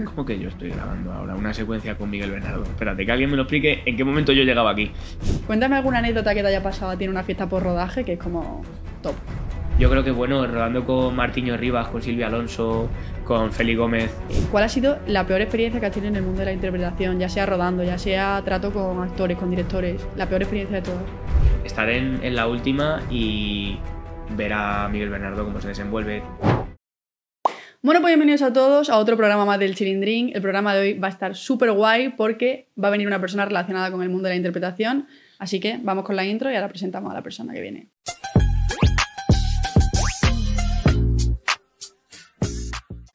¿Cómo que yo estoy grabando ahora una secuencia con Miguel Bernardo? Espérate, que alguien me lo explique en qué momento yo llegaba aquí. Cuéntame alguna anécdota que te haya pasado a ti en una fiesta por rodaje que es como top. Yo creo que, bueno, rodando con Martiño Rivas, con Silvia Alonso, con Feli Gómez. ¿Cuál ha sido la peor experiencia que has tenido en el mundo de la interpretación? Ya sea rodando, ya sea trato con actores, con directores. La peor experiencia de todas. Estar en, en la última y ver a Miguel Bernardo cómo se desenvuelve. Bueno, pues bienvenidos a todos a otro programa más del Chilindrín. El programa de hoy va a estar súper guay porque va a venir una persona relacionada con el mundo de la interpretación. Así que vamos con la intro y ahora presentamos a la persona que viene.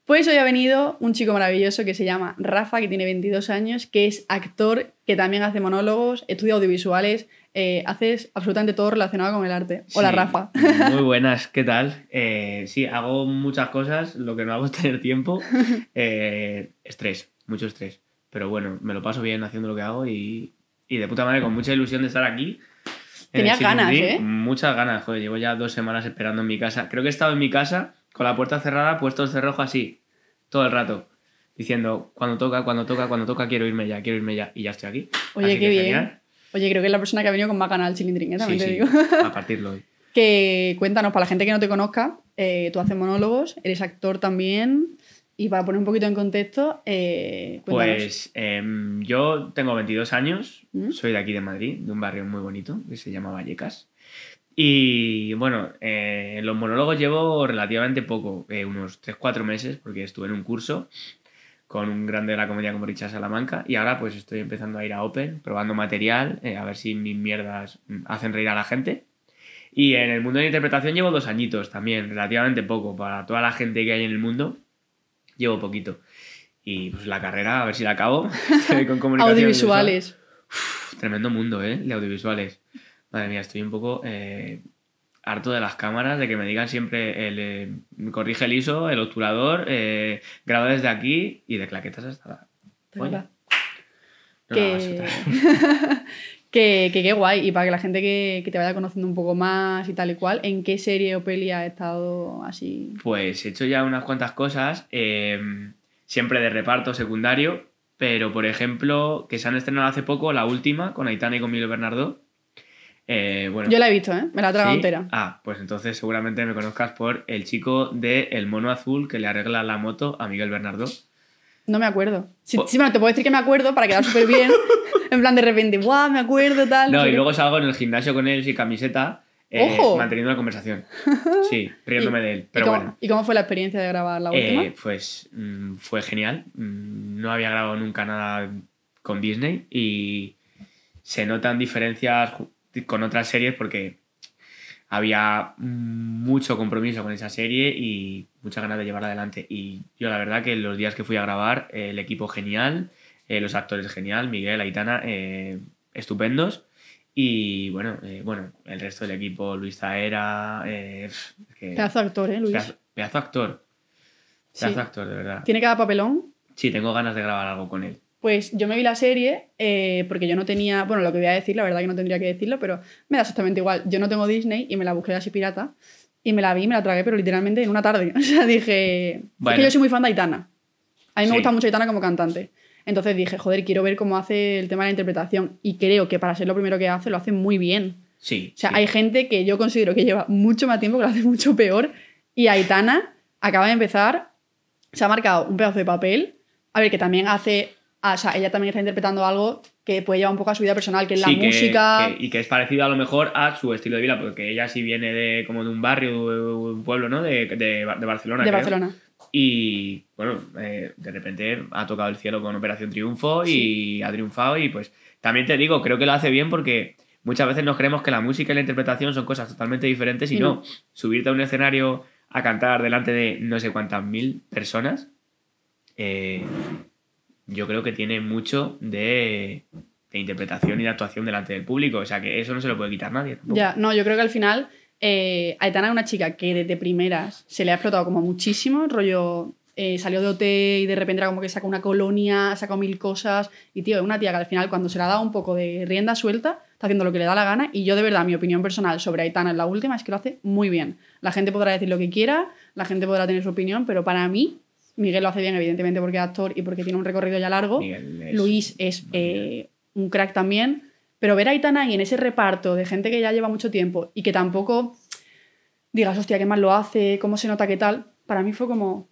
Pues hoy ha venido un chico maravilloso que se llama Rafa, que tiene 22 años, que es actor, que también hace monólogos, estudia audiovisuales, eh, haces absolutamente todo relacionado con el arte. Hola Sí, Rafa. Muy buenas, ¿qué tal? Eh, sí, hago muchas cosas, lo que no hago es tener tiempo. Eh, estrés, mucho estrés. Pero bueno, me lo paso bien haciendo lo que hago y, y de puta madre, con mucha ilusión de estar aquí. en Tenías el ganas. ¿eh? Muchas ganas, joder, llevo ya dos semanas esperando en mi casa. Creo que he estado en mi casa con la puerta cerrada, puesto el cerrojo así, todo el rato. Diciendo, cuando toca, cuando toca, cuando toca, quiero irme ya, quiero irme ya. Y ya estoy aquí. Oye, Así qué que bien. genial. Oye, creo que es la persona que ha venido con más ganas al Chilindrín, ¿eh? también Sí, te sí, digo. a partirlo hoy. que cuéntanos, para la gente que no te conozca, eh, tú haces monólogos, eres actor también. Y para poner un poquito en contexto, eh. Pues em, yo tengo 22 años, ¿Mm? soy de aquí de Madrid, de un barrio muy bonito que se llama Vallecas. Y bueno, eh, los monólogos llevo relativamente poco, unos 3-4 meses, porque estuve en un curso con un grande de la comedia como Richard Salamanca y ahora pues estoy empezando a ir a Open, probando material, eh, a ver si mis mierdas mm, hacen reír a la gente. Y en el mundo de la interpretación llevo dos añitos también, relativamente poco, para toda la gente que hay en el mundo, llevo poquito. Y pues la carrera, a ver si la acabo. Con comunicación Audiovisuales. Uf, tremendo mundo, ¿eh? De audiovisuales. Madre mía, estoy un poco eh, harto de las cámaras, de que me digan siempre el eh, corrige el ISO, el obturador, eh, graba desde aquí y de claquetas hasta la. Oye, no que... que, que qué guay. Y para que la gente que, que te vaya conociendo un poco más y tal y cual, ¿en qué serie o peli has estado así? Pues he hecho ya unas cuantas cosas, eh, siempre de reparto secundario, pero por ejemplo, que se han estrenado hace poco, la última, con Aitana y con Miguel Bernardo. Eh, bueno, Yo la he visto, ¿eh? Me la he tragado ¿Sí? entera. Ah, pues entonces seguramente me conozcas por el chico de El Mono Azul que le arregla la moto a Miguel Bernardo. No me acuerdo. Sí, Oh. sí, bueno, te puedo decir que me acuerdo para quedar súper bien. en plan, de repente, ¡guau! Me acuerdo, tal. No, y luego salgo en el gimnasio con él sin camiseta, eh, ¡Ojo! manteniendo la conversación. Sí, riéndome de él. Pero ¿Y cómo, bueno, ¿Y cómo fue la experiencia de grabar la última? eh, pues mm, fue genial. Mm, No había grabado nunca nada con Disney y se notan diferencias con otras series porque había mucho compromiso con esa serie y muchas ganas de llevarla adelante. Y yo la verdad que los días que fui a grabar, eh, el equipo genial, eh, los actores genial, Miguel, Aitana, eh, estupendos. Y bueno, eh, bueno, el resto del equipo, Luis Zaera, eh, pf, es que- Pedazo actor, ¿eh, Luis? pedazo, pedazo actor. Sí. Pedazo actor, de verdad. Tiene cada papelón. Sí, tengo ganas de grabar algo con él. Pues yo me vi la serie eh, porque yo no tenía, bueno, lo que voy a decir, la verdad que no tendría que decirlo, pero me da exactamente igual. Yo no tengo Disney y me la busqué así pirata y me la vi y me la tragué, pero literalmente en una tarde. O sea, dije, es que yo soy muy fan de Aitana. A mí me gusta mucho Aitana como cantante. Entonces dije, joder, quiero ver cómo hace el tema de la interpretación y creo que para ser lo primero que hace, lo hace muy bien. Sí. O sea, sí. hay gente que yo considero que lleva mucho más tiempo, que lo hace mucho peor. Y Aitana acaba de empezar, se ha marcado un pedazo de papel. A ver, que también hace. Ah, O sea, ella también está interpretando algo que puede llevar un poco a su vida personal, que es la Sí, que- música. que- y que es parecido a lo mejor a su estilo de vida, porque ella sí viene de como de un barrio, de un pueblo, ¿no? De, de, de Barcelona. de creo. Barcelona. Y bueno, eh, de repente ha tocado el cielo con Operación Triunfo y Sí. ha triunfado. Y pues también te digo, creo que lo hace bien porque muchas veces nos creemos que la música y la interpretación son cosas totalmente diferentes y, Y no. no. Subirte a un escenario a cantar delante de no sé cuántas mil personas, eh, yo creo que tiene mucho de, interpretación y de actuación delante del público. O sea que eso no se lo puede quitar nadie. tampoco. Ya, no, yo creo que al final eh, Aitana es una chica que desde primeras se le ha explotado como muchísimo, rollo. eh, salió de OT y de repente era como que saca una colonia, ha sacado mil cosas. Y tío, es una tía que al final, cuando se le ha dado un poco de rienda suelta, está haciendo lo que le da la gana. Y yo, de verdad, mi opinión personal sobre Aitana en la última es que lo hace muy bien. La gente podrá decir lo que quiera, la gente podrá tener su opinión, pero para mí Miguel lo hace bien, evidentemente, porque es actor y porque tiene un recorrido ya largo. Es- Luis es eh, un crack también. Pero ver a Aitana ahí en ese reparto de gente que ya lleva mucho tiempo y que tampoco digas, hostia, qué mal lo hace, cómo se nota qué tal, para mí fue como.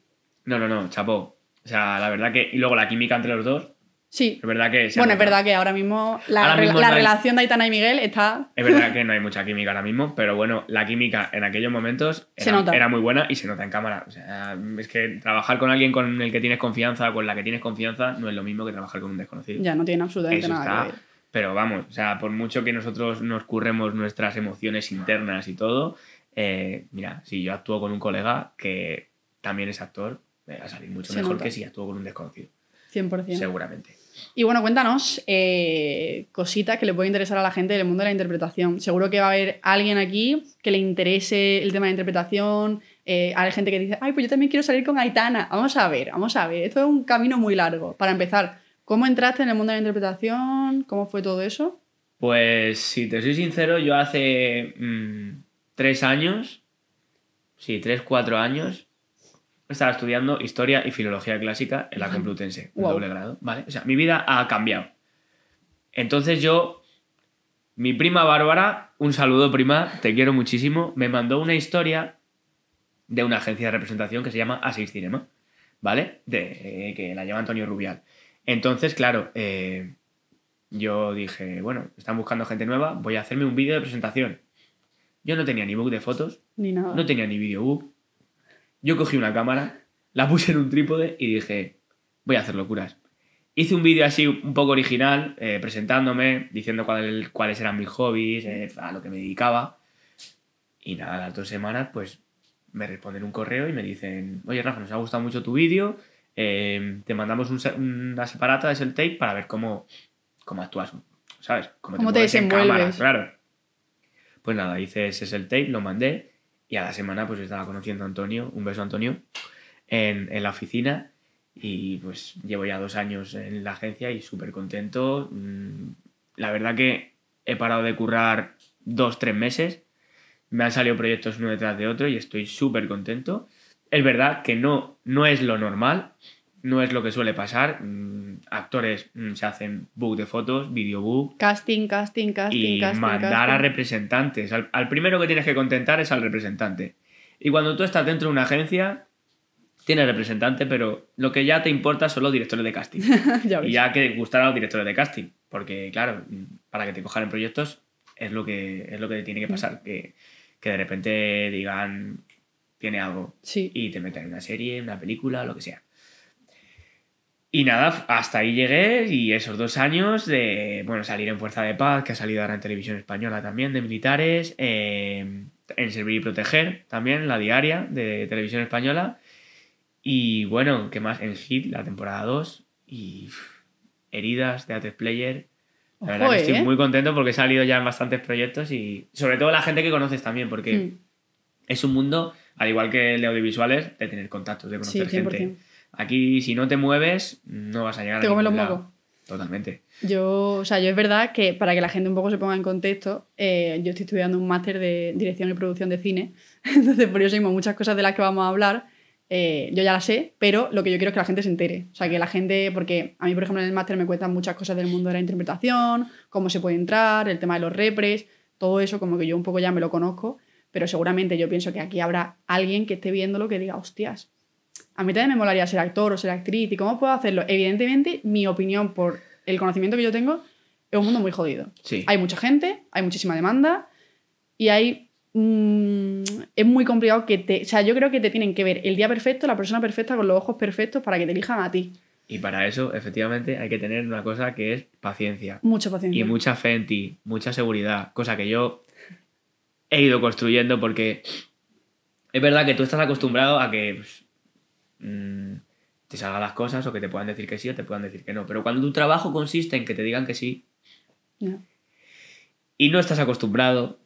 No, no, no, chapó. O sea, la verdad que. Y luego la química entre los dos. Sí. Es verdad que. Bueno, es verdad que ahora mismo la, Ahora re- mismo la no hay- relación de Aitana y Miguel está. Es verdad que no hay mucha química ahora mismo, pero bueno, la química en aquellos momentos era, muy buena y se nota en cámara. O sea, es que trabajar con alguien con el que tienes confianza, con la que tienes confianza, no es lo mismo que trabajar con un desconocido. Ya no tiene absolutamente Eso nada está. que ver. Pero vamos, o sea, por mucho que nosotros nos curremos nuestras emociones internas y todo, eh, mira, si yo actúo con un colega que también es actor, me va a salir mucho Se mejor nota. que si actúo con un desconocido. 100%. Seguramente. Y bueno, cuéntanos eh, cositas que le puede interesar a la gente del mundo de la interpretación. Seguro que va a haber alguien aquí que le interese el tema de interpretación. eh, hay gente que dice, ay, pues yo también quiero salir con Aitana. Vamos a ver, vamos a ver. Esto es un camino muy largo. Para empezar, ¿cómo entraste en el mundo de la interpretación? ¿Cómo fue todo eso? Pues si te soy sincero, yo hace mm, tres años, sí, tres, cuatro años, estaba estudiando historia y filología clásica en la Complutense, en Wow. doble grado, ¿vale? O sea, mi vida ha cambiado. Entonces yo, mi prima Bárbara, un saludo prima, te quiero muchísimo, me mandó una historia de una agencia de representación que se llama A6 Cinema, ¿vale? De, eh, que la lleva Antonio Rubial. Entonces, claro, eh, yo dije, bueno, están buscando gente nueva, voy a hacerme un vídeo de presentación. Yo no tenía ni book de fotos, Ni nada. no tenía ni videobook. Yo cogí una cámara, la puse en un trípode y dije, voy a hacer locuras. Hice un vídeo así un poco original, eh, presentándome, diciendo cuál- cuáles eran mis hobbies, eh, a lo que me dedicaba. Y nada, las dos semanas, pues me responden un correo y me dicen, oye Rafa, nos ha gustado mucho tu vídeo, eh, te mandamos un una separata de el tape para ver cómo, cómo actúas, ¿sabes? Cómo te mueves en cámara, desenvuelves. claro. Pues nada, hice ese el tape, lo mandé y a la semana pues estaba conociendo a Antonio, un beso a Antonio, en, en la oficina y pues llevo ya dos años en la agencia y súper contento. Mm, La verdad que he parado de currar dos, tres meses, me han salido proyectos uno detrás de otro y estoy súper contento. Es verdad que no, no es lo normal, no es lo que suele pasar. Mm, Actores mm, se hacen book de fotos, videobook, Casting, casting, casting, y casting. mandar casting. a representantes. Al, al primero que tienes que contentar es al representante. Y cuando tú estás dentro de una agencia, tienes representante, pero lo que ya te importa son los directores de casting. ya y ya que gustar a los directores de casting. Porque, claro, para que te cojan en proyectos es lo que, es lo que tiene que pasar. Que, que de repente digan, tiene algo. Sí. Y te meten en una serie, una película, lo que sea. Y nada, hasta ahí llegué y esos dos años de, bueno, salir en Fuerza de Paz, que ha salido ahora en televisión española también, de militares, eh, en Servir y Proteger también, la diaria de televisión española. Y bueno, ¿qué más? En Hit, la temporada 2. Y uf, Heridas de A3 Player. La verdad Ojo, que estoy ¿eh? muy contento porque he salido ya en bastantes proyectos y sobre todo la gente que conoces también, porque Mm. es un mundo, al igual que el de audiovisuales, de tener contactos, de Sí, conocer 100%. gente. Aquí, si no te mueves, no vas a llegar Te a ningún los mocos. Totalmente. Yo, o sea, yo es verdad que para que la gente un poco se ponga en contexto, eh, yo estoy estudiando un máster de dirección y producción de cine, entonces por eso mismo muchas cosas de las que vamos a hablar eh, yo ya las sé, pero lo que yo quiero es que la gente se entere. O sea, que la gente, porque a mí, por ejemplo, en el máster me cuentan muchas cosas del mundo de la interpretación, cómo se puede entrar, el tema de los repres, todo eso como que yo un poco ya me lo conozco, pero seguramente yo pienso que aquí habrá alguien que esté viéndolo que diga, hostias, a mí también me molaría ser actor o ser actriz. ¿Y cómo puedo hacerlo? Evidentemente, mi opinión por el conocimiento que yo tengo es un mundo muy jodido. Sí. Hay mucha gente, hay muchísima demanda y hay... mm, es muy complicado que te... O sea, yo creo que te tienen que ver el día perfecto, la persona perfecta, con los ojos perfectos para que te elijan a ti. Y para eso, efectivamente, hay que tener una cosa que es paciencia. Mucha paciencia. Y mucha fe en ti, mucha seguridad, cosa que yo he ido construyendo porque es verdad que tú estás acostumbrado a que pues, mm, te salgan las cosas o que te puedan decir que sí o te puedan decir que no. Pero cuando tu trabajo consiste en que te digan que sí y no estás acostumbrado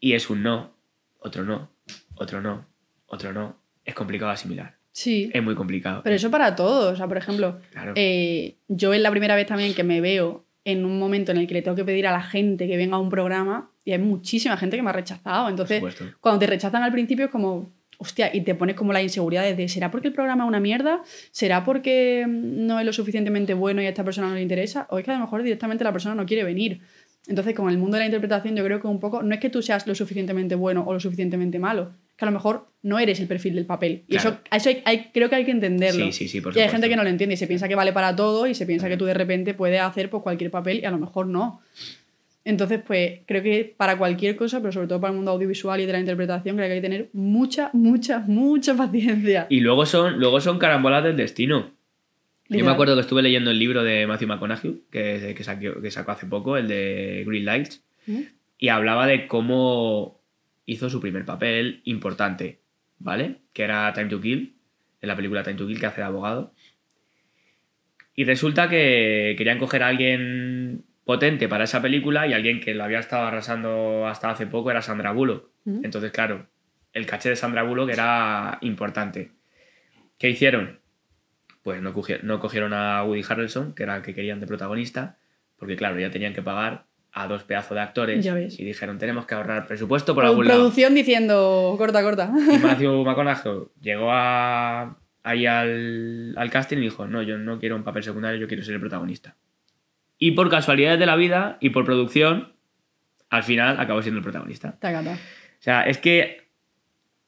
y es un no, otro no, otro no, otro no, es complicado asimilar. Sí. Es muy complicado. Pero eso para todos. O sea, por ejemplo, Claro. eh, yo es la primera vez también que me veo en un momento en el que le tengo que pedir a la gente que venga a un programa y hay muchísima gente que me ha rechazado. Entonces, cuando te rechazan al principio es como, hostia, y te pones como la inseguridad de, ¿será porque el programa es una mierda? ¿Será porque no es lo suficientemente bueno y a esta persona no le interesa? ¿O es que a lo mejor directamente la persona no quiere venir? Entonces, con el mundo de la interpretación, yo creo que un poco, no es que tú seas lo suficientemente bueno o lo suficientemente malo, que a lo mejor no eres el perfil del papel. Y Claro. eso, eso hay- creo que hay que entenderlo. Sí, sí, sí, por y hay gente que no lo entiende y se piensa que vale para todo y se piensa que tú de repente puedes hacer pues, cualquier papel y a lo mejor no. Entonces, pues creo que para cualquier cosa, pero sobre todo para el mundo audiovisual y de la interpretación, creo que hay que tener mucha, mucha, mucha paciencia. Y luego son, luego son carambolas del destino. Yo me acuerdo que estuve leyendo el libro de Matthew McConaughey, que, que, sacó, que sacó hace poco, el de Green Lights, ¿Mm? y hablaba de cómo hizo su primer papel importante, ¿vale? Que era Time to Kill, en la película Time to Kill, que hace de abogado. Y resulta que querían coger a alguien potente para esa película y alguien que lo había estado arrasando hasta hace poco era Sandra Bullock. ¿Mm? Entonces, claro, el caché de Sandra Bullock era importante. ¿Qué hicieron? Pues no, cogi- no cogieron a Woody Harrelson, que era el que querían de protagonista, porque claro, ya tenían que pagar a dos pedazos de actores y dijeron, tenemos que ahorrar presupuesto por Produ- algún lado. producción diciendo, corta, corta. Y Matthew McConaughey llegó a, ahí al, al casting y dijo, no, yo no quiero un papel secundario, yo quiero ser el protagonista. Y por casualidades de la vida y por producción, al final acabó siendo el protagonista. Tacata. O sea, es que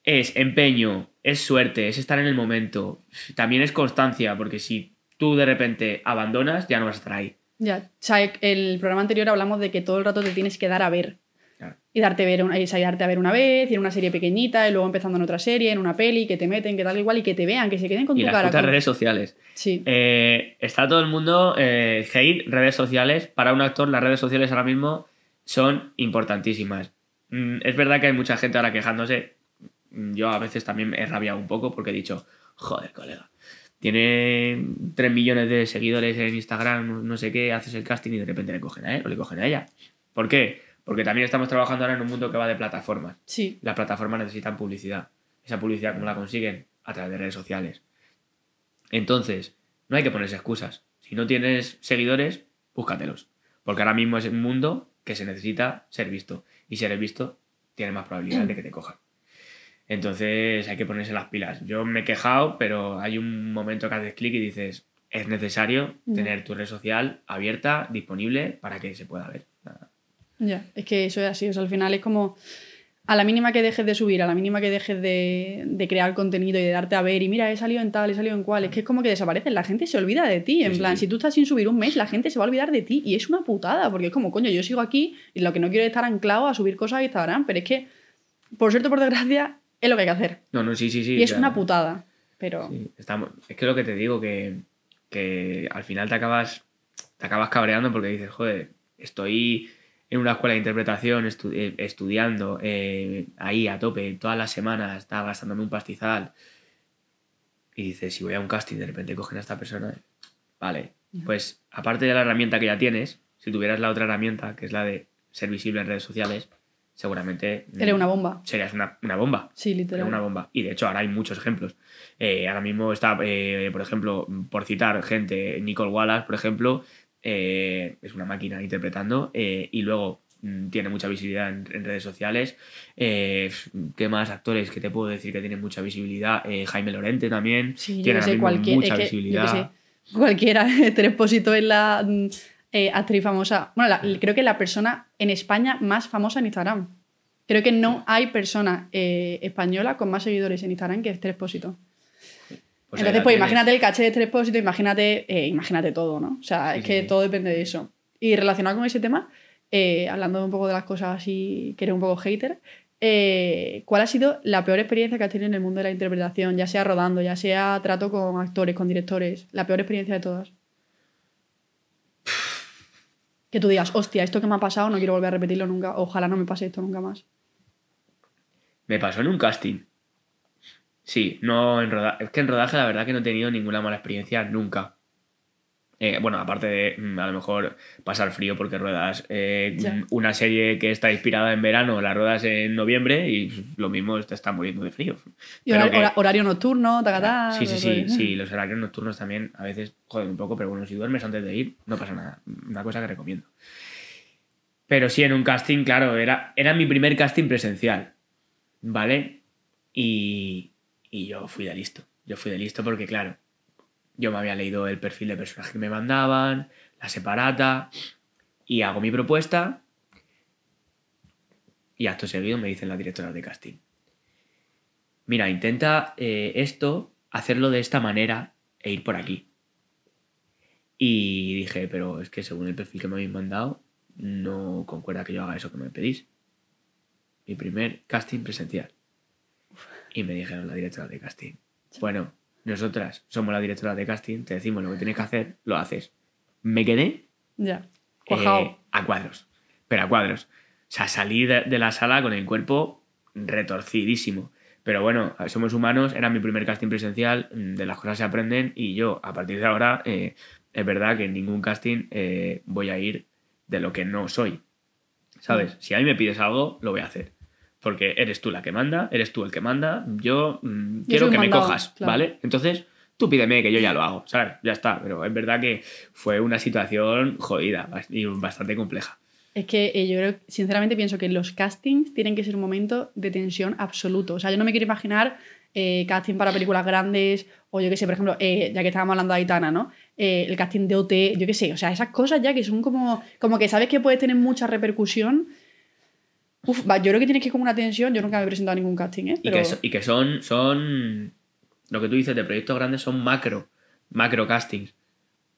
es empeño, es suerte, es estar en el momento. También es constancia, porque si tú de repente abandonas, ya no vas a estar ahí. Ya, o sea, el programa anterior hablamos de que todo el rato te tienes que dar a ver. Claro. Y darte, ver una, y darte a ver una vez, y en una serie pequeñita, y luego empezando en otra serie, en una peli, que te meten, que tal igual, y que te vean, que se queden con Y tu las cara. con- redes sociales. Sí. Eh, está todo el mundo eh, hate, redes sociales. Para un actor, las redes sociales ahora mismo son importantísimas. Mm, es verdad que hay mucha gente ahora quejándose. Mm, Yo a veces también he rabiado un poco porque he dicho, joder, colega. Tiene 3 millones de seguidores en Instagram, no sé qué, haces el casting y de repente le cogen a él o le cogen a ella. ¿Por qué? Porque también estamos trabajando ahora en un mundo que va de plataformas Sí. las plataformas necesitan publicidad. Esa publicidad, ¿cómo la consiguen? A través de redes sociales. Entonces, no hay que ponerse excusas. Si no tienes seguidores, búscatelos. Porque ahora mismo es un mundo que se necesita ser visto. Y si eres visto, tienes más probabilidad de que te cojan. Entonces hay que ponerse las pilas. Yo me he quejado, pero hay un momento que haces clic y dices, es necesario tener tu red social abierta, disponible, para que se pueda ver. Ya, es que eso es así. O sea, al final es como a la mínima que dejes de subir, a la mínima que dejes de, de crear contenido y de darte a ver, y mira, he salido en tal, he salido en cual, es que es como que desapareces, la gente se olvida de ti. En Sí, plan, sí. si tú estás sin subir un mes, la gente se va a olvidar de ti. Y es una putada, porque es como, coño, yo sigo aquí y lo que no quiero es estar anclado a subir cosas a Instagram, pero es que, por suerte o por desgracia, es lo que hay que hacer. No, no, sí, sí, sí. y es una putada. Pero. Sí, estamos, es que lo que te digo, que, que al final te acabas, te acabas cabreando porque dices, joder, estoy en una escuela de interpretación estu- eh, estudiando eh, ahí a tope todas las semanas, está gastándome un pastizal. Y dices, si voy a un casting de repente cogen a esta persona, vale, pues aparte de la herramienta que ya tienes, si tuvieras la otra herramienta, que es la de ser visible en redes sociales, seguramente Eres una bomba. serías una, una bomba. Sí, Era literal. una bomba. Y de hecho, ahora hay muchos ejemplos. Eh, ahora mismo está, eh, por ejemplo, por citar gente, Nicole Wallace, por ejemplo, eh, es una máquina interpretando eh, y luego mm, tiene mucha visibilidad en, en redes sociales. Eh, ¿Qué más actores que te puedo decir que tienen mucha visibilidad? Jaime Lorente también. Sí, yo tiene sé, mucha es que, yo visibilidad. sé, cualquiera. Esther Expósito es la mm, actriz famosa. Bueno, la- creo que la persona en España más famosa en Instagram. Creo que no hay persona española con más seguidores en Instagram que Esther Expósito. Pues Entonces, pues tienes. imagínate el caché de Esther Expósito, imagínate, eh, imagínate todo, ¿no? O sea, Sí, es que sí. todo depende de eso. Y relacionado con ese tema, eh, hablando un poco de las cosas así, que eres un poco hater, eh, ¿cuál ha sido la peor experiencia que has tenido en el mundo de la interpretación? Ya sea rodando, ya sea trato con actores, con directores. La peor experiencia de todas. Que tú digas, hostia, esto que me ha pasado no quiero volver a repetirlo nunca. Ojalá no me pase esto nunca más. Me pasó en un casting. Sí, no en rodaje. Es que en rodaje la verdad que no he tenido ninguna mala experiencia nunca. Eh, bueno, aparte de mm, a lo mejor pasar frío porque ruedas eh, mm, una serie que está inspirada en verano, la ruedas en noviembre y pues, lo mismo te está muriendo de frío. Y que- horario nocturno, tacatá. Sí, sí, todo sí, eso. sí, los horarios nocturnos también a veces joden un poco, pero bueno, si duermes antes de ir, no pasa nada. Una cosa que recomiendo. Pero sí, en un casting, claro, era, era mi primer casting presencial, ¿vale? Y, y yo fui de listo. Yo fui de listo porque, claro, yo me había leído el perfil de personaje que me mandaban, la separata, y hago mi propuesta. Y acto seguido me dicen las directoras de casting. Mira, intenta eh, esto, hacerlo de esta manera e ir por aquí. Y dije, pero es que según el perfil que me habéis mandado, no concuerda que yo haga eso que me pedís. Mi primer casting presencial. Y me dijeron la directora de casting. Bueno, nosotras somos la directora de casting, te decimos lo que tienes que hacer, lo haces. Me quedé Ya. eh, a cuadros. Pero a cuadros. O sea, salí de, de la sala con el cuerpo retorcidísimo. Pero bueno, somos humanos, era mi primer casting presencial, mm, de las cosas se aprenden y yo, a partir de ahora, eh, es verdad que en ningún casting eh, voy a ir de lo que no soy. ¿Sabes? Si a mí me pides algo, lo voy a hacer. Porque eres tú la que manda, eres tú el que manda, yo mm, quiero que me cojas, claro. ¿vale? Entonces, tú pídeme que yo ya lo hago, ¿sabes? Ya está, pero es verdad que fue una situación jodida y bastante compleja. Es que eh, yo creo, sinceramente pienso que los castings tienen que ser un momento de tensión absoluto. O sea, yo no me quiero imaginar eh, casting para películas grandes o yo qué sé, por ejemplo, eh, ya que estábamos hablando de Aitana, ¿no? El casting de OT, yo qué sé, o sea, esas cosas ya que son como, como que sabes que puedes tener mucha repercusión. Uf, va, yo creo que tienes que ir con una tensión. Yo nunca me he presentado a ningún casting, ¿eh? Y que, so- y que son, son, lo que tú dices de proyectos grandes son macro, macro castings.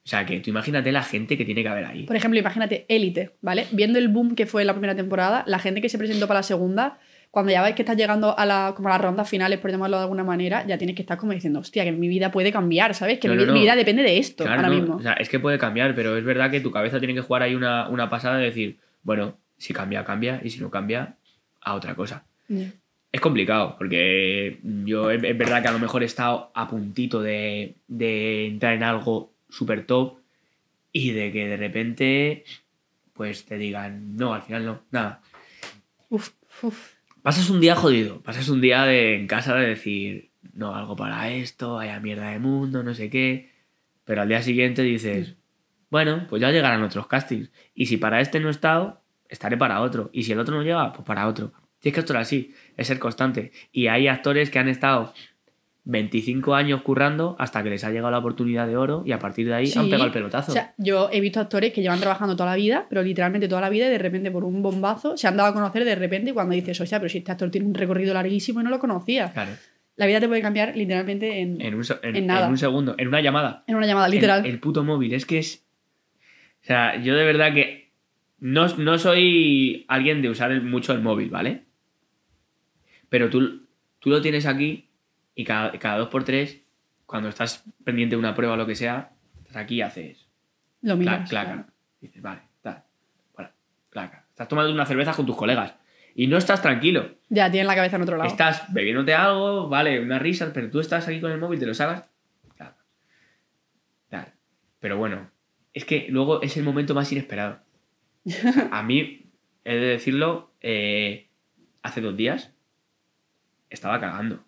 O sea, que tú imagínate la gente que tiene que haber ahí. Por ejemplo, imagínate Élite, ¿vale? Viendo el boom que fue la primera temporada, la gente que se presentó para la segunda, cuando ya ves que estás llegando a, la, como a las rondas finales, por llamarlo de alguna manera, ya tienes que estar como diciendo, hostia, que mi vida puede cambiar, ¿sabes? Que No, mi, no, no. mi vida depende de esto Claro, ahora mismo. O sea, es que puede cambiar, pero es verdad que tu cabeza tiene que jugar ahí una, una pasada de decir, bueno, si cambia, cambia, y si no cambia, a otra cosa. Es complicado, porque yo es, es verdad que a lo mejor he estado a puntito de, de entrar en algo súper top y de que de repente pues te digan, no, al final no, nada. Uf, uf. Pasas un día jodido, pasas un día de, en casa de decir, no, algo para esto, haya mierda de mundo, no sé qué, pero al día siguiente dices, bueno, pues ya llegarán otros castings, y si para este no he estado, estaré para otro, y si el otro no llega, pues para otro. Y es que esto es así, es ser constante. Y hay actores que han estado 25 años currando hasta que les ha llegado la oportunidad de oro y a partir de ahí han pegado el pelotazo. O sea, yo he visto actores que llevan trabajando toda la vida, pero literalmente toda la vida, y de repente por un bombazo se han dado a conocer de repente y cuando dices, o sea, pero si este actor tiene un recorrido larguísimo y no lo conocía. claro, La vida te puede cambiar literalmente en, en un, en- En nada. en un segundo, en una llamada. en una llamada, literal. El, el puto móvil, es que es. O sea, yo de verdad que no, no soy alguien de usar el- mucho el móvil, ¿vale? Pero tú, tú lo tienes aquí y cada, cada dos por tres, cuando estás pendiente de una prueba o lo que sea, estás aquí y haces. lo Clac, miras. claca. claro. Dices, vale, tal. Bueno, claca. Estás tomando una cerveza con tus colegas y no estás tranquilo. Ya, tienes la cabeza en otro lado. Estás bebiéndote algo, vale, unas risas, pero tú estás aquí con el móvil, te lo sacas. Claro. Pero bueno, es que luego es el momento más inesperado. A mí, he de decirlo, eh, hace dos días estaba cagando.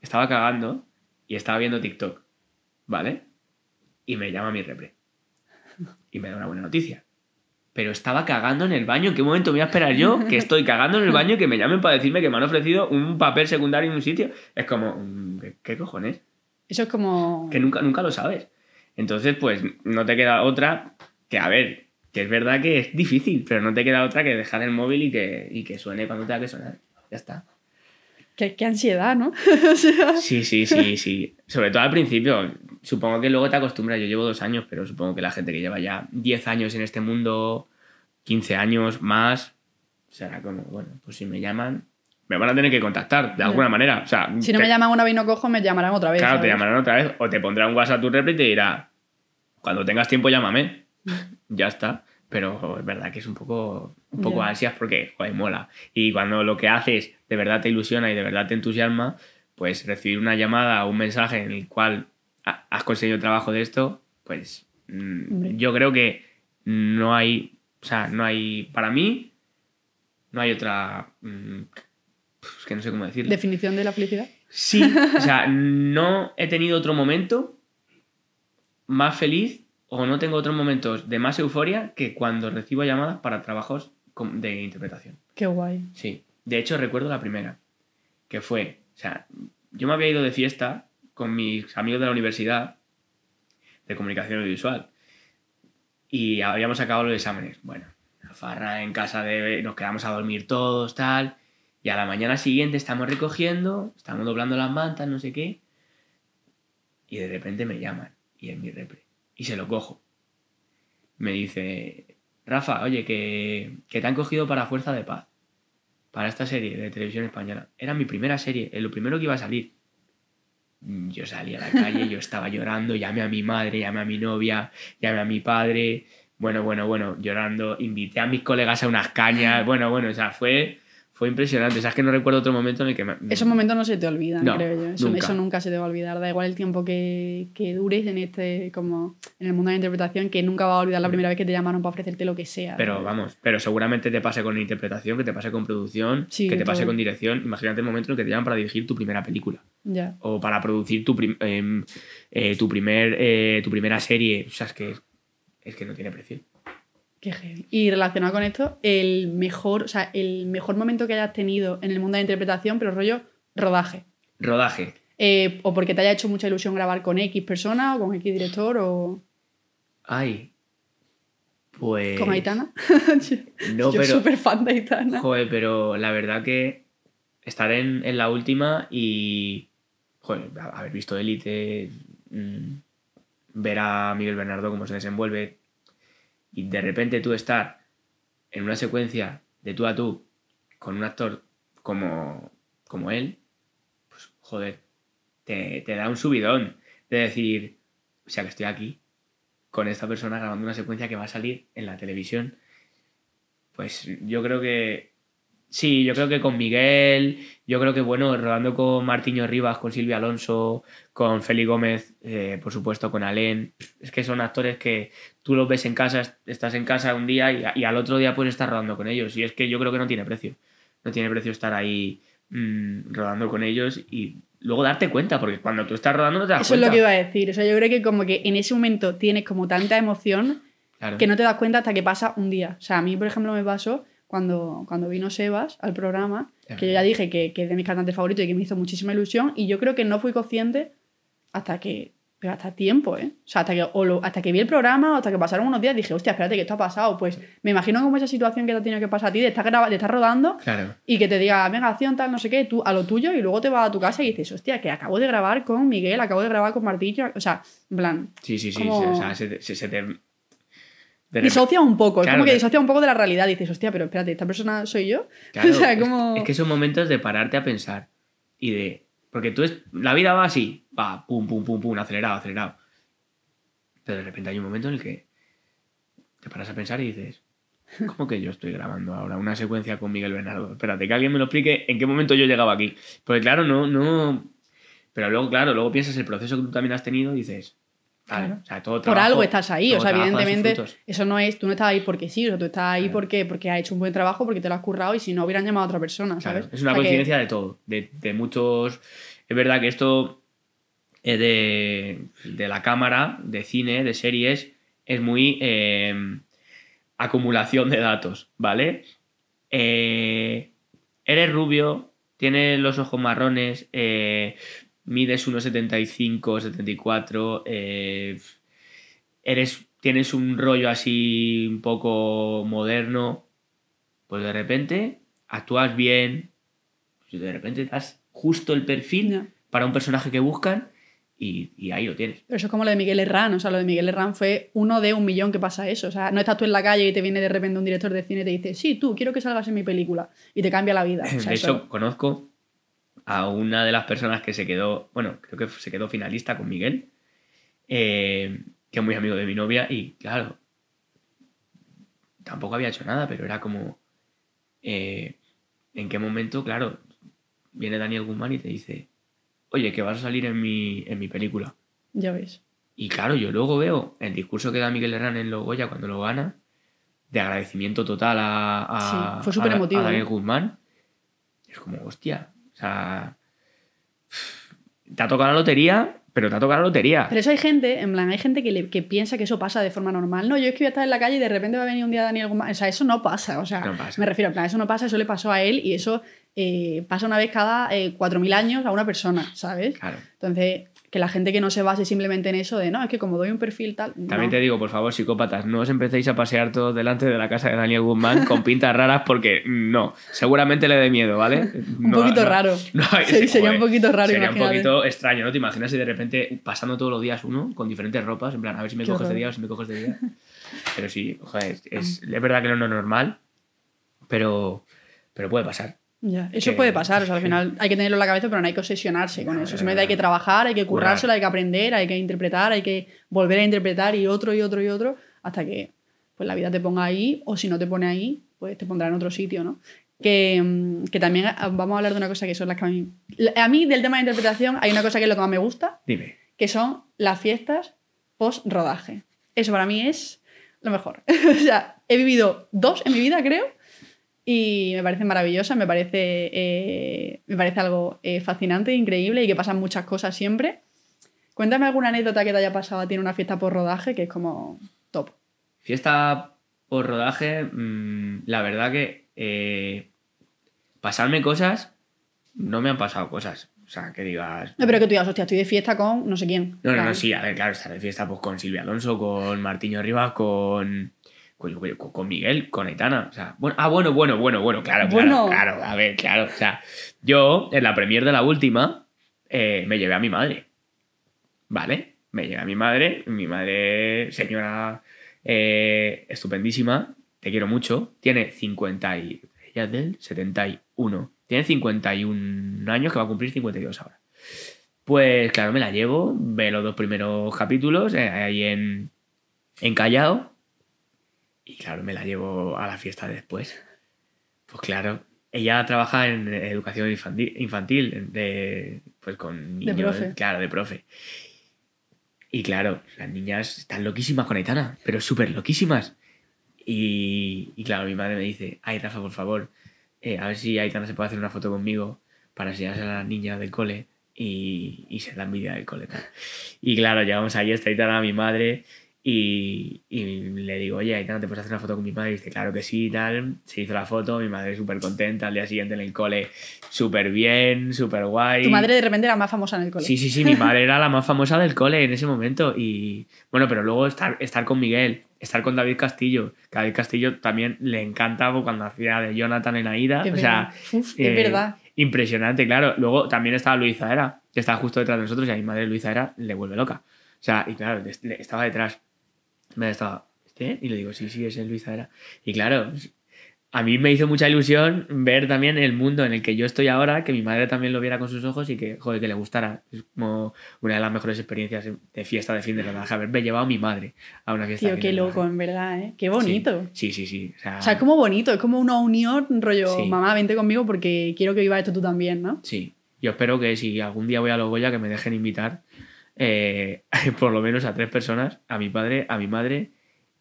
Estaba cagando y estaba viendo TikTok, ¿vale? Y me llama mi repre. Y me da una buena noticia. Pero estaba cagando en el baño. ¿En qué momento me voy a esperar yo que estoy cagando en el baño y que me llamen para decirme que me han ofrecido un papel secundario en un sitio? Es como, mm, ¿qué, qué cojones? Eso es como. Que nunca, nunca lo sabes. Entonces, pues no te queda otra que, a ver, que es verdad que es difícil, pero no te queda otra que dejar el móvil y que, y que suene cuando tenga que sonar. Ya está. Qué, qué ansiedad, ¿no? O sea, Sí, sí, sí, sí. Sobre todo al principio. Supongo que luego te acostumbras. Yo llevo dos años, pero supongo que la gente que lleva ya 10 años en este mundo, 15 años más, será como, bueno, pues si me llaman, me van a tener que contactar de alguna manera. O sea, si no te- me llaman una vez y no cojo, me llamarán otra vez. Claro, te ¿sabes? llamarán otra vez o te pondrá un WhatsApp tu repre y te dirá, cuando tengas tiempo llámame. Ya está. Pero es verdad que es un poco, un poco ansias porque, joder, mola. Y cuando lo que haces de verdad te ilusiona y de verdad te entusiasma, pues recibir una llamada o un mensaje en el cual ha- has conseguido trabajo de esto, pues mm, Hombre. yo creo que no hay, o sea, no hay, para mí, no hay otra, mm, es que no sé cómo decirlo. Definición de la felicidad. Sí, o sea, no he tenido otro momento más feliz o no tengo otros momentos de más euforia que cuando recibo llamadas para trabajos de interpretación. Qué guay. Sí, de hecho recuerdo la primera, que fue sea, yo me había ido de fiesta con mis amigos de la universidad de comunicación audiovisual y habíamos acabado los exámenes. Bueno, la farra en casa de... Nos quedamos a dormir todos, tal. Y a la mañana siguiente estamos recogiendo, estamos doblando las mantas, no sé qué. Y de repente me llaman y es mi repre. Y se lo cojo. Me dice, Rafa, oye, que, que te han cogido para Fuerza de Paz. Para esta serie de televisión española. Era mi primera serie, lo primero que iba a salir. Yo salí a la calle, yo estaba llorando, llamé a mi madre, llamé a mi novia, llamé a mi padre. Bueno, bueno, bueno, llorando. Invité a mis colegas a unas cañas. Bueno, bueno, o sea, fue fue impresionante. O sea, es que no recuerdo otro momento en el que... Me... Esos momentos no se te olvidan, No, creo yo. Eso nunca. eso nunca se te va a olvidar. Da igual el tiempo que, que dures en este, como en el mundo de la interpretación, que nunca vas a olvidar la primera vez que te llamaron para ofrecerte lo que sea. Pero vamos, pero seguramente te pase con interpretación, que te pase con producción, Sí, que te pase todo. con dirección. Imagínate el momento en el que te llaman para dirigir tu primera película. Ya. O para producir tu, prim- em, eh, tu, primer, eh, tu primera serie. O sea, es que, es que no tiene precio. Qué heavy. Y relacionado con esto, el mejor, o sea, el mejor momento que hayas tenido en el mundo de la interpretación, pero rollo rodaje. Rodaje. Eh, o porque te haya hecho mucha ilusión grabar con X persona o con X director o Ay. Pues. con Aitana. No, Yo pero. súper fan de Aitana. Joder, pero la verdad que estar en, en la última y. Joder, haber visto Élite, mm, ver a Miguel Bernardo cómo se desenvuelve y de repente tú estar en una secuencia de tú a tú con un actor como, como él, pues joder, te, te da un subidón de decir, o sea que estoy aquí con esta persona grabando una secuencia que va a salir en la televisión. Pues yo creo que sí, yo creo que con Miguel, yo creo que bueno, rodando con Martiño Rivas, con Silvia Alonso, con Feli Gómez, eh, por supuesto con Alén, es que son actores que tú los ves en casa, est- estás en casa un día y, y al otro día puedes estar rodando con ellos. Y es que yo creo que no tiene precio. No tiene precio estar ahí mm, rodando con ellos y luego darte cuenta, porque cuando tú estás rodando no te das Eso es lo que iba a decir. O sea, yo creo que como que en ese momento tienes como tanta emoción Claro. que no te das cuenta hasta que pasa un día. O sea, a mí, por ejemplo, me pasó cuando, cuando vino Sebas al programa, que yo ya dije que, que es de mis cantantes favoritos y que me hizo muchísima ilusión, y yo creo que no fui consciente hasta que. Pero hasta tiempo, ¿eh? O sea, hasta que, o lo- hasta que vi el programa hasta que pasaron unos días, dije, hostia, espérate, que esto ha pasado. Pues me imagino como esa situación que te ha tenido que pasar a ti, de estar, graba- de estar rodando Claro. y que te diga, venga, acción, tal, no sé qué, tú a lo tuyo, y luego te vas a tu casa y dices, hostia, que acabo de grabar con Miguel, acabo de grabar con Martillo. O sea, en plan, Sí, sí, sí. Como- O sea, se, se- se te. Disocia un poco, es Claro, como que disocia un poco de la realidad. Dices, hostia, pero espérate, ¿esta persona soy yo? Claro, o sea, es- como. es, que son momentos de pararte a pensar y de. Porque tú es. La vida va así, va, pum, pum, pum, pum, acelerado, acelerado. Pero de repente hay un momento en el que te paras a pensar y dices. ¿Cómo que yo estoy grabando ahora una secuencia con Miguel Bernardo? Espérate, que alguien me lo explique en qué momento yo llegaba aquí. Porque claro, no, no. Pero luego, claro, luego piensas el proceso que tú también has tenido y dices. Vale, Claro. o sea, todo Por algo estás ahí, o sea, evidentemente, eso no es, tú no estás ahí porque sí, o sea, tú estás ahí Claro. porque, porque has hecho un buen trabajo, porque te lo has currado y si no hubieran llamado a otra persona, Claro, ¿sabes? es una O sea, que- coincidencia de todo, de, de muchos... Es verdad que esto eh, de, de la cámara, de cine, de series, es muy eh, acumulación de datos, ¿vale? Eh, eres rubio, tienes los ojos marrones, eh, mides 1,75, 74, eh, eres, tienes un rollo así un poco moderno, pues de repente actúas bien, pues de repente das justo el perfil para un personaje que buscan y, y ahí lo tienes. Pero eso es como lo de Miguel Herrán, o sea, lo de Miguel Herrán fue uno de un millón que pasa eso. O sea, no estás tú en la calle y te viene de repente un director de cine y te dice, sí, tú, quiero que salgas en mi película. Y te cambia la vida. O sea, de eso- hecho, conozco a una de las personas que se quedó, bueno, creo que se quedó finalista con Miguel, eh, que es muy amigo de mi novia, y claro, tampoco había hecho nada, pero era como, eh, ¿en qué momento, claro, viene Daniel Guzmán y te dice, oye, que vas a salir en mi, en mi película? ya ves. Y claro, yo luego veo el discurso que da Miguel Herrán en Los Goya cuando lo gana, de agradecimiento total a, a, Sí, fue súper a- emotivo, a Daniel ¿no? Guzmán. Es como, hostia, o sea, te ha tocado la lotería, pero te ha tocado la lotería. Pero eso hay gente, en plan, hay gente que, le- que piensa que eso pasa de forma normal. No, yo es que voy a estar en la calle y de repente va a venir un día Daniel Guzmán. O sea, eso no pasa. O sea, No pasa. me refiero, en plan, eso no pasa, eso le pasó a él y eso eh, pasa una vez cada eh, 4.000 años a una persona, ¿sabes? Claro. Entonces, que la gente que no se base simplemente en eso de, no, es que como doy un perfil tal... También no. te digo, por favor, psicópatas, no os empecéis a pasear todos delante de la casa de Daniel Guzmán con pintas raras porque no, seguramente le dé miedo, ¿vale? Un No- poquito no- raro. Sí, sería un poquito raro, Sería un poquito extraño, ¿no? Te imaginas si de repente pasando todos los días uno con diferentes ropas, en plan, a ver si me Qué coges de día o si me coges de día. Pero sí, joder, es, es- es verdad que no es normal, pero, pero puede pasar. Ya, Eso que- puede pasar, o sea, al final hay que tenerlo en la cabeza, pero no hay que obsesionarse con eso. Simplemente hay que trabajar, hay que currárselo, hay que aprender, hay que interpretar, hay que volver a interpretar y otro y otro y otro hasta que pues, la vida te ponga ahí o si no te pone ahí, pues te pondrá en otro sitio, ¿no? Que, mm, que también ah, vamos a hablar de una cosa que son las que a mí... A mí del tema de interpretación hay una cosa que es lo que más me gusta, Dime. que son las fiestas post-rodaje. Eso para mí es lo mejor. o sea, he vivido dos en mi vida, creo, y me parece maravillosa, me parece, eh, me parece algo eh, fascinante, increíble y que pasan muchas cosas siempre. Cuéntame alguna anécdota que te haya pasado a ti en una fiesta post-rodaje que es como top. Fiesta por rodaje, mm, la verdad que eh, pasarme cosas, no me han pasado cosas. O sea, que digas... No, pero que tú digas, hostia, estoy de fiesta con no sé quién. No, no, no, sí, a ver, claro, estar de fiesta pues, con Silvia Alonso, con Martiño Rivas, con, con, con Miguel, con Aitana. O sea, bueno, ah, bueno, bueno, bueno, bueno, claro, Bueno. claro, claro, a ver, claro. O sea, yo en la premier de la última eh, me llevé a mi madre. ¿Vale? Me llevé a mi madre, mi madre, señora eh, estupendísima, te quiero mucho, tiene 50 y... Ella es del 71. Tiene 51 años que va a cumplir 52 ahora. Pues claro, me la llevo, ve los dos primeros capítulos eh, ahí en, en Callao. Y claro, me la llevo a la fiesta después. Pues claro, ella trabaja en educación infantil, infantil de, pues con De niños. profe. Claro, de profe. Y claro, las niñas están loquísimas con Aitana, pero súper loquísimas. Y, y claro, mi madre me dice, ay Rafa, por favor, eh, a ver si Aitana se puede hacer una foto conmigo para enseñarse a las niñas del cole y, y ser la envidia del cole. tal. Y claro, llegamos ahí, está Aitana, mi madre, y, y le digo, oye, Aitana, ¿te puedes hacer una foto con mi madre? Y dice, claro que sí, tal. Se hizo la foto, mi madre súper contenta, al día siguiente en el cole, súper bien, súper guay. Tu madre de repente era más famosa en el cole. Sí, sí, sí, mi madre era la más famosa del cole en ese momento. Y bueno, pero luego estar, estar con Miguel, estar con David Castillo. que a David Castillo también le encantaba cuando hacía de Jonathan en Aida. Es o sea. Uf, eh, es verdad. Impresionante, claro. Luego también estaba Luisa Era, que estaba justo detrás de nosotros y a mi madre Luisa Era le vuelve loca. O sea, y claro, estaba detrás. Me estaba, ¿este? Y le digo, sí, sí, es el Luisa Era. Y claro, a mí me hizo mucha ilusión ver también el mundo en el que yo estoy ahora, que mi madre también lo viera con sus ojos y que, joder, que le gustara. Es como una de las mejores experiencias de fiesta de fin de rodaje. Haberme llevado a mi madre a una fiesta Tío, de qué loco, en verdad, ¿eh? Qué bonito. Sí, sí, sí. O sea, O sea, es como bonito, es como una unión, rollo, Sí. mamá, vente conmigo porque quiero que vivas esto tú también, ¿no? Sí, yo espero que si algún día voy a Logoya que me dejen invitar eh, por lo menos a tres personas, a mi padre, a mi madre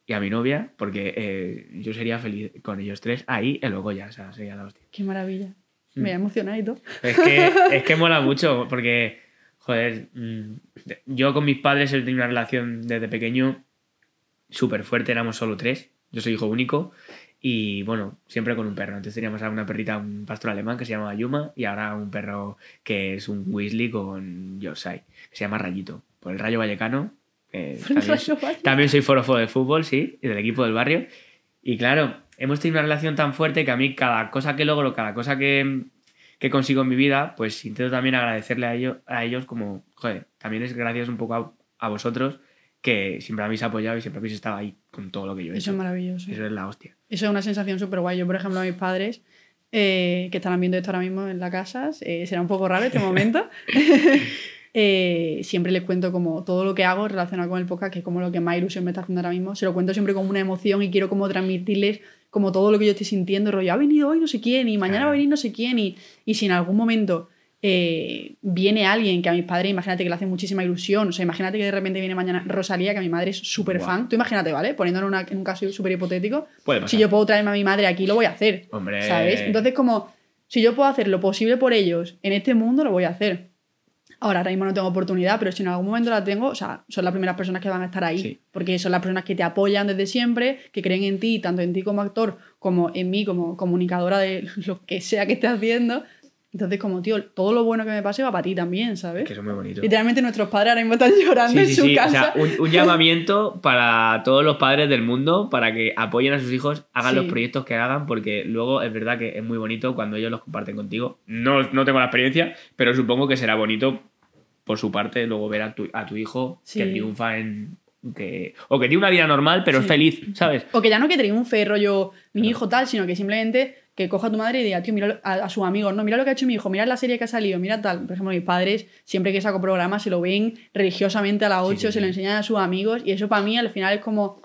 y a mi novia, porque eh, yo sería feliz con ellos tres ahí en Logoya, o sea, sería la hostia. Qué maravilla. Mm. Me voy a emocionar y todo. Es que, es que mola mucho, porque, joder, mm, yo con mis padres he tenido una relación desde pequeño súper fuerte, éramos solo tres, yo soy hijo único, y bueno, siempre con un perro. Antes teníamos a una perrita, un pastor alemán que se llamaba Yuma, y ahora un perro que es un Weasley con Yorkshire, que se llama Rayito, por el Rayo Vallecano. también, soy forofo de fútbol, sí, del equipo del barrio. Y claro, hemos tenido una relación tan fuerte que a mí cada cosa que logro, cada cosa que, que consigo en mi vida, pues intento también agradecerle a ellos, a ellos como, joder, también es gracias un poco a, a vosotros que siempre habéis apoyado y siempre habéis estado ahí con todo lo que yo he Eso hecho. es maravilloso. Eso es la hostia. Eso es una sensación súper guay. Yo, por ejemplo, a mis padres, eh, que están viendo esto ahora mismo en la casa, eh, será un poco raro este momento. Eh, siempre les cuento como todo lo que hago relacionado con el podcast, que es como lo que más ilusión me está haciendo ahora mismo. Se lo cuento siempre como una emoción y quiero como transmitirles como todo lo que yo estoy sintiendo, rollo, ha venido hoy no sé quién y mañana va a venir no sé quién y, y si en algún momento eh, viene alguien que a mis padres, imagínate que le hace muchísima ilusión, o sea, imagínate que de repente viene mañana Rosalía, que a mi madre es súper fan, tú imagínate, ¿vale? Poniéndolo en, una- en un caso súper hipotético, si yo puedo traerme a mi madre aquí, lo voy a hacer. Hombre. ¿Sabes? Entonces, como si yo puedo hacer lo posible por ellos en este mundo, lo voy a hacer. Ahora, ahora mismo no tengo oportunidad, pero si en algún momento la tengo, o sea, son las primeras personas que van a estar ahí. Sí. Porque son las personas que te apoyan desde siempre, que creen en ti, tanto en ti como actor, como en mí como comunicadora de lo que sea que estés haciendo. Entonces, como, tío, todo lo bueno que me pase va para ti también, ¿sabes? Que eso es muy bonito. Literalmente nuestros padres ahora mismo están llorando Sí, en sí, su sí. O casa. sea, un, un llamamiento para todos los padres del mundo para que apoyen a sus hijos, hagan los proyectos que hagan, porque luego es verdad que es muy bonito cuando ellos los comparten contigo. No, no tengo la experiencia, pero supongo que será bonito por su parte luego ver a tu, a tu hijo que triunfa en. Que, o que tiene una vida normal, pero es feliz, ¿sabes? O que ya no que triunfe rollo mi hijo tal, sino que simplemente que coja a tu madre y diga, tío, mira a, a sus amigos, no, mira lo que ha hecho mi hijo, mira la serie que ha salido, mira tal. Por ejemplo, mis padres, siempre que saco programas, se lo ven religiosamente a las 8, Sí, sí, se lo enseñan a sus amigos, y eso para mí al final es como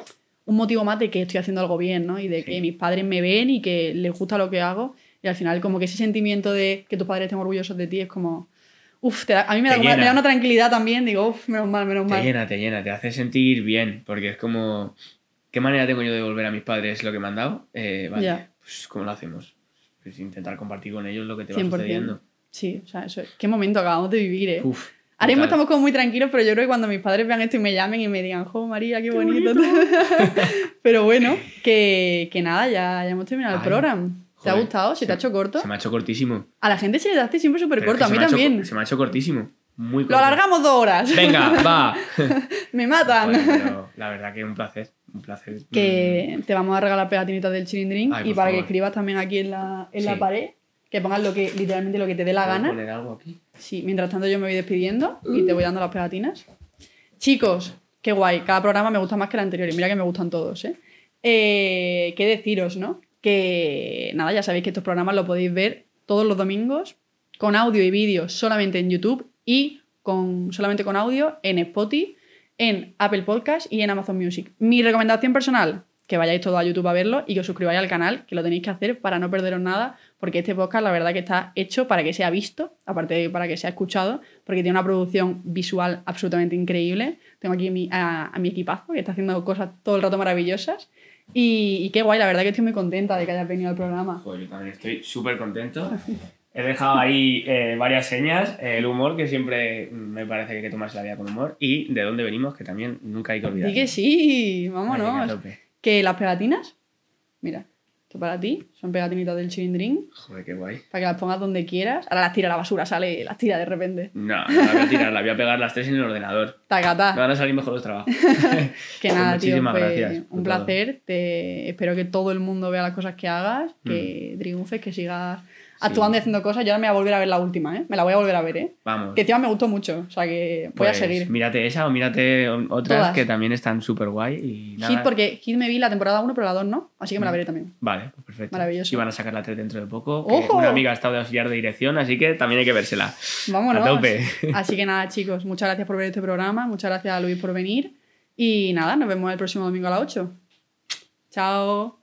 un motivo más de que estoy haciendo algo bien, ¿no? Y de que mis padres me ven y que les gusta lo que hago, y al final como que ese sentimiento de que tus padres estén orgullosos de ti es como... Uf, te da- a mí me da, Te como- me da una tranquilidad también, digo, uf, menos mal, menos Te mal. llena, te llena, te hace sentir bien, porque es como, ¿qué manera tengo yo de devolver a mis padres lo que me han dado? Eh, vale. Pues ¿cómo lo hacemos? Pues intentar compartir con ellos lo que te va 100%. sucediendo. Sí, o sea, eso es. Qué momento acabamos de vivir, ¿eh? Uf, Ahora mismo estamos como muy tranquilos, pero yo creo que cuando mis padres vean esto y me llamen y me digan, jo, María, qué, bonito. pero bueno, que, que nada, ya, ya hemos terminado el Ay, programa. ¿Te ha joder, gustado? ¿Se te ha hecho corto? Se me ha hecho cortísimo. A la gente se le hace siempre súper es corto, a mí se ha hecho- también. se me ha hecho cortísimo. Muy Lo corto. alargamos dos horas. Venga, va. me matan. Joder, pero la verdad que un placer. Un placer. que te vamos a regalar pegatinitas del Chilindrín Ay, y para que escribas también aquí en la, en la pared, que pongas lo que, literalmente lo que te dé la ¿Puedo gana. poner algo aquí? Sí, mientras tanto yo me voy despidiendo y te voy dando las pegatinas. Chicos, qué guay. Cada programa me gusta más que el anterior y mira que me gustan todos, ¿eh? Eh, ¿Qué deciros, no? Que nada, ya sabéis que estos programas los podéis ver todos los domingos con audio y vídeo solamente en YouTube y con, solamente con audio en Spotify, en Apple Podcast y en Amazon Music. Mi recomendación personal, que vayáis todos a YouTube a verlo y que os suscribáis al canal, que lo tenéis que hacer para no perderos nada, porque este podcast la verdad que está hecho para que sea visto, aparte de para que sea escuchado, porque tiene una producción visual absolutamente increíble. Tengo aquí a mi, a, a mi equipazo que está haciendo cosas todo el rato maravillosas. Y, y qué guay, la verdad que estoy muy contenta de que hayas venido al programa. Joder, yo también estoy súper contento. He dejado ahí eh, varias señas, el humor, que siempre me parece que hay que tomarse la vida con humor, y de dónde venimos, que también nunca hay que olvidar. Di que sí, vámonos. Que las pegatinas, mira, esto para ti, son pegatinitas del Chilindrín, Joder, qué guay. para que las pongas donde quieras. Ahora las tira a la basura, sale, las tira de repente. No, no la voy a tirar, la voy a pegar las tres en el ordenador. Tacata. Me van a salir mejor los trabajos. Que Pues nada, tío, muchísimas pues, gracias un todo. placer. Te... Espero que todo el mundo vea las cosas que hagas, que triunfes, que sigas actuando y haciendo cosas. Yo ahora me voy a volver a ver la última, ¿eh? Me la voy a volver a ver, ¿eh? Vamos. Que encima me gustó mucho, o sea que voy a Pues seguir. Mírate esa o mírate otras Todas. que también están súper guay. Y nada. Hit, porque Hit me vi la temporada 1, pero la 2 no, así que me la Mm. veré también. Vale, pues perfecto. Maravilloso. Y van a sacar la 3 dentro de poco. que ¡Ojo! Una amiga ha estado de auxiliar de dirección, así que también hay que vérsela. Vámonos. A tope. Así que nada, chicos, muchas gracias por ver este programa, muchas gracias a Luis por venir y nada, nos vemos el próximo domingo a las 8. Chao.